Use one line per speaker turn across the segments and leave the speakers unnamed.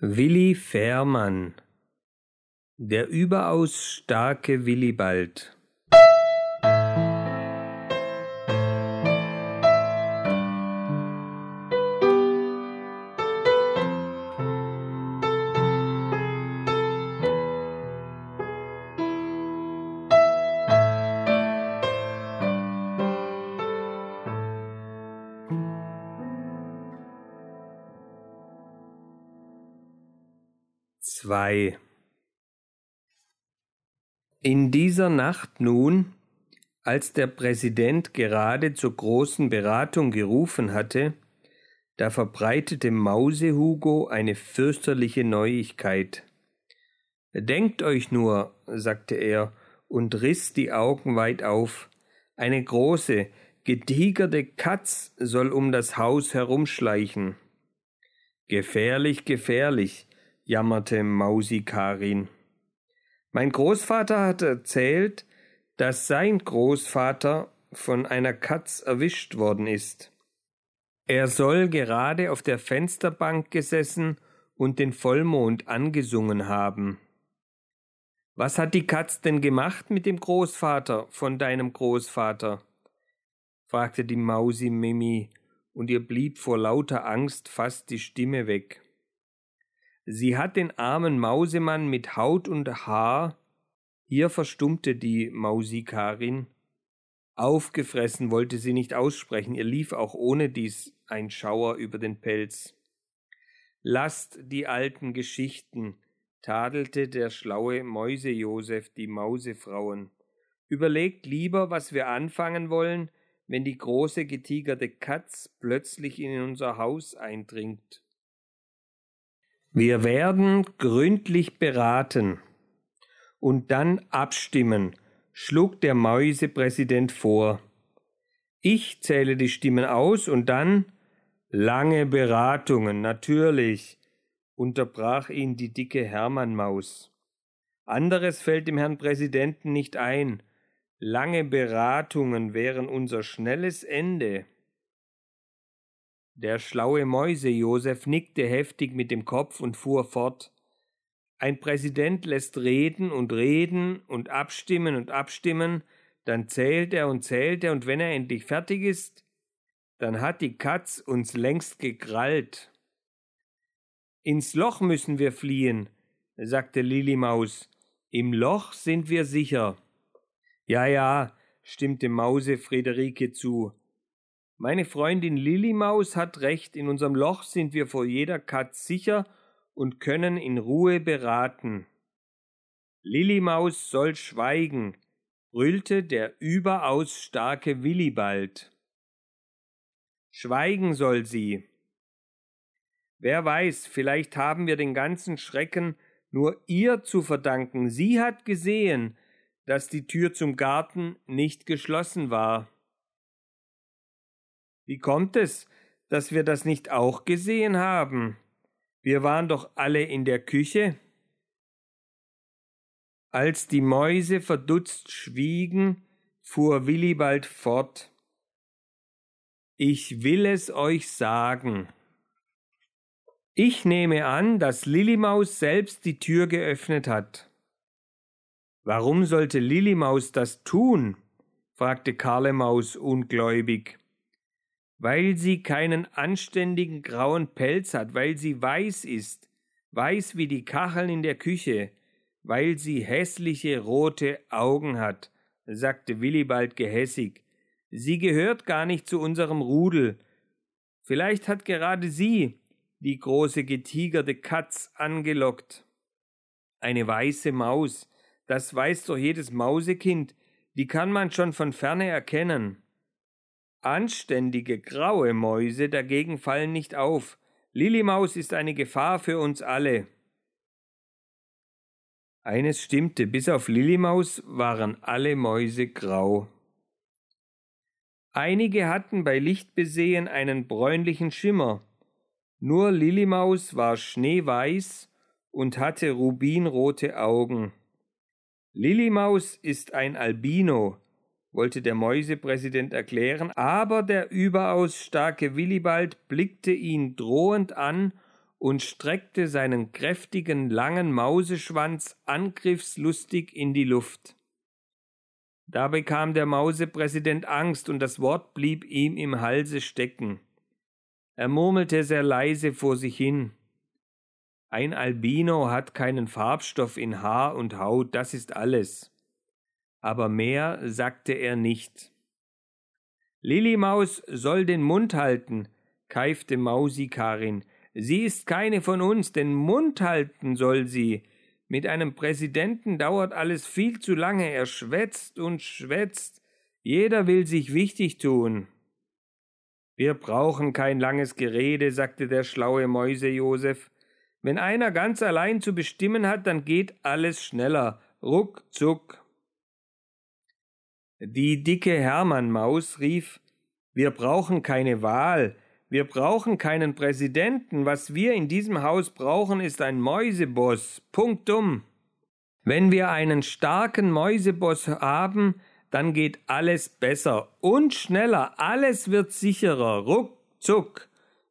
Willi Fährmann. Der überaus starke Willibald zwei In dieser Nacht nun, als der Präsident gerade zur großen Beratung gerufen hatte, da verbreitete Mausehugo eine fürchterliche Neuigkeit. Denkt euch nur, sagte er und riß die Augen weit auf, eine große, getigerte Katz soll um das Haus herumschleichen. Gefährlich, gefährlich, jammerte Mausi Karin. Mein Großvater hat erzählt, dass sein Großvater von einer Katz erwischt worden ist. Er soll gerade auf der Fensterbank gesessen und den Vollmond angesungen haben. Was hat die Katz denn gemacht mit dem Großvater von deinem Großvater? fragte die Mausi Mimi, und ihr blieb vor lauter Angst fast die Stimme weg. Sie hat den armen Mausemann mit Haut und Haar, hier verstummte die Mausikarin, aufgefressen wollte sie nicht aussprechen, ihr lief auch ohne dies ein Schauer über den Pelz. Lasst die alten Geschichten, tadelte der schlaue Mäuse Josef die Mausefrauen. Überlegt lieber, was wir anfangen wollen, wenn die große getigerte Katz plötzlich in unser Haus eindringt. Wir werden gründlich beraten und dann abstimmen, schlug der Mäusepräsident vor. Ich zähle die Stimmen aus und dann lange Beratungen, natürlich, unterbrach ihn die dicke Hermannmaus. Anderes fällt dem Herrn Präsidenten nicht ein. Lange Beratungen wären unser schnelles Ende. Der schlaue Mäuse Josef nickte heftig mit dem Kopf und fuhr fort. Ein Präsident lässt reden und reden und abstimmen und abstimmen, dann zählt er und zählt er, und wenn er endlich fertig ist, dann hat die Katz uns längst gekrallt. Ins Loch müssen wir fliehen, sagte Lilimaus. Im Loch sind wir sicher. Ja, ja, stimmte Mause Friederike zu. Meine Freundin Lilimaus hat recht, in unserem Loch sind wir vor jeder Katz sicher und können in Ruhe beraten. Lilimaus soll schweigen, brüllte der überaus starke Willibald. Schweigen soll sie. Wer weiß, vielleicht haben wir den ganzen Schrecken nur ihr zu verdanken. Sie hat gesehen, dass die Tür zum Garten nicht geschlossen war. Wie kommt es, dass wir das nicht auch gesehen haben? Wir waren doch alle in der Küche. Als die Mäuse verdutzt schwiegen, fuhr Willibald fort. Ich will es euch sagen. Ich nehme an, dass Lillimaus selbst die Tür geöffnet hat. Warum sollte Lillimaus das tun? fragte Karlemaus ungläubig weil sie keinen anständigen grauen Pelz hat, weil sie weiß ist, weiß wie die Kacheln in der Küche, weil sie hässliche rote Augen hat, sagte Willibald gehässig. Sie gehört gar nicht zu unserem Rudel. Vielleicht hat gerade sie die große getigerte Katz angelockt. Eine weiße Maus, das weiß doch jedes Mausekind, die kann man schon von ferne erkennen. Anständige graue Mäuse dagegen fallen nicht auf. Lillimaus ist eine Gefahr für uns alle. Eines stimmte, bis auf Lillimaus waren alle Mäuse grau. Einige hatten bei Lichtbesehen einen bräunlichen Schimmer, nur Lillimaus war schneeweiß und hatte rubinrote Augen. Lillimaus ist ein Albino, wollte der Mäusepräsident erklären, aber der überaus starke Willibald blickte ihn drohend an und streckte seinen kräftigen, langen Mauseschwanz angriffslustig in die Luft. Da bekam der Mausepräsident Angst und das Wort blieb ihm im Halse stecken. Er murmelte sehr leise vor sich hin. Ein Albino hat keinen Farbstoff in Haar und Haut, das ist alles. Aber mehr sagte er nicht. Lilimaus soll den Mund halten, keifte Mausikarin. Sie ist keine von uns, den Mund halten soll sie. Mit einem Präsidenten dauert alles viel zu lange, er schwätzt und schwätzt. Jeder will sich wichtig tun. Wir brauchen kein langes Gerede, sagte der schlaue Mäuse Josef. Wenn einer ganz allein zu bestimmen hat, dann geht alles schneller. Ruckzuck. Die dicke Hermannmaus rief Wir brauchen keine Wahl, wir brauchen keinen Präsidenten, was wir in diesem Haus brauchen, ist ein Mäuseboss. Punktum. Wenn wir einen starken Mäuseboss haben, dann geht alles besser und schneller, alles wird sicherer, ruckzuck,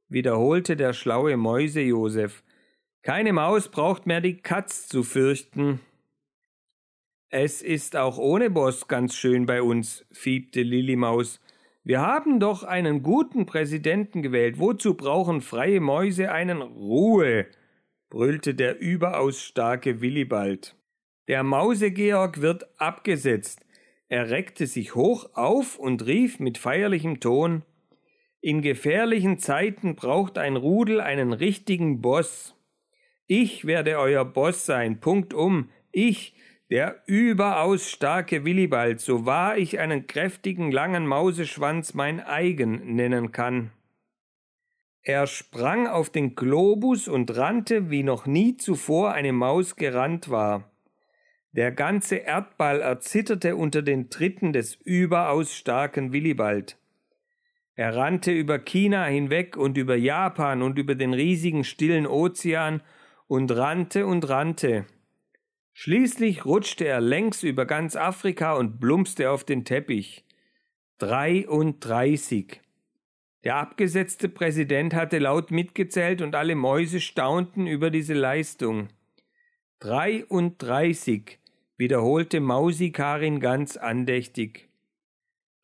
wiederholte der schlaue Mäuse Josef. Keine Maus braucht mehr die Katz zu fürchten. Es ist auch ohne Boss ganz schön bei uns, fiebte Lillimaus. Wir haben doch einen guten Präsidenten gewählt. Wozu brauchen freie Mäuse einen Ruhe? brüllte der überaus starke Willibald. Der Mausegeorg wird abgesetzt. Er reckte sich hoch auf und rief mit feierlichem Ton In gefährlichen Zeiten braucht ein Rudel einen richtigen Boss. Ich werde euer Boss sein, Punkt um. Ich, der überaus starke Willibald, so wahr ich einen kräftigen langen Mauseschwanz mein eigen nennen kann. Er sprang auf den Globus und rannte, wie noch nie zuvor eine Maus gerannt war. Der ganze Erdball erzitterte unter den Tritten des überaus starken Willibald. Er rannte über China hinweg und über Japan und über den riesigen stillen Ozean und rannte und rannte. Schließlich rutschte er längs über ganz Afrika und plumpste auf den Teppich. Dreiunddreißig. Der abgesetzte Präsident hatte laut mitgezählt und alle Mäuse staunten über diese Leistung. Dreiunddreißig, wiederholte Mausikarin ganz andächtig.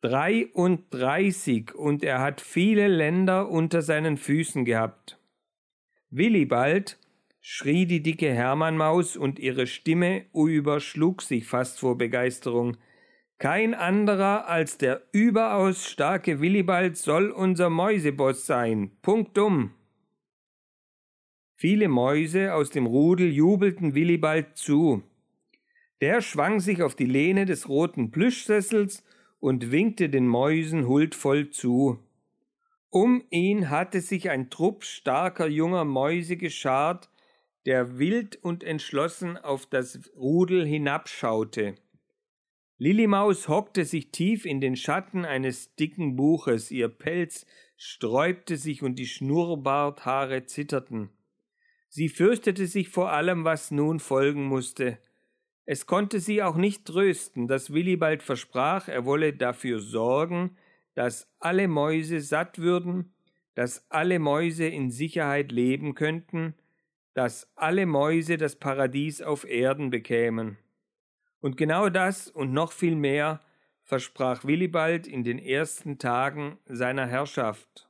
Dreiunddreißig, und er hat viele Länder unter seinen Füßen gehabt. Willibald, schrie die dicke Hermannmaus und ihre Stimme überschlug sich fast vor Begeisterung. Kein anderer als der überaus starke Willibald soll unser Mäuseboss sein. Punktum. Viele Mäuse aus dem Rudel jubelten Willibald zu. Der schwang sich auf die Lehne des roten Plüschsessels und winkte den Mäusen huldvoll zu. Um ihn hatte sich ein Trupp starker junger Mäuse geschart, der wild und entschlossen auf das Rudel hinabschaute. Lillimaus hockte sich tief in den Schatten eines dicken Buches, ihr Pelz sträubte sich und die Schnurrbarthaare zitterten. Sie fürchtete sich vor allem, was nun folgen musste. Es konnte sie auch nicht trösten, dass Willibald versprach, er wolle dafür sorgen, dass alle Mäuse satt würden, dass alle Mäuse in Sicherheit leben könnten, dass alle Mäuse das Paradies auf Erden bekämen. Und genau das und noch viel mehr versprach Willibald in den ersten Tagen seiner Herrschaft.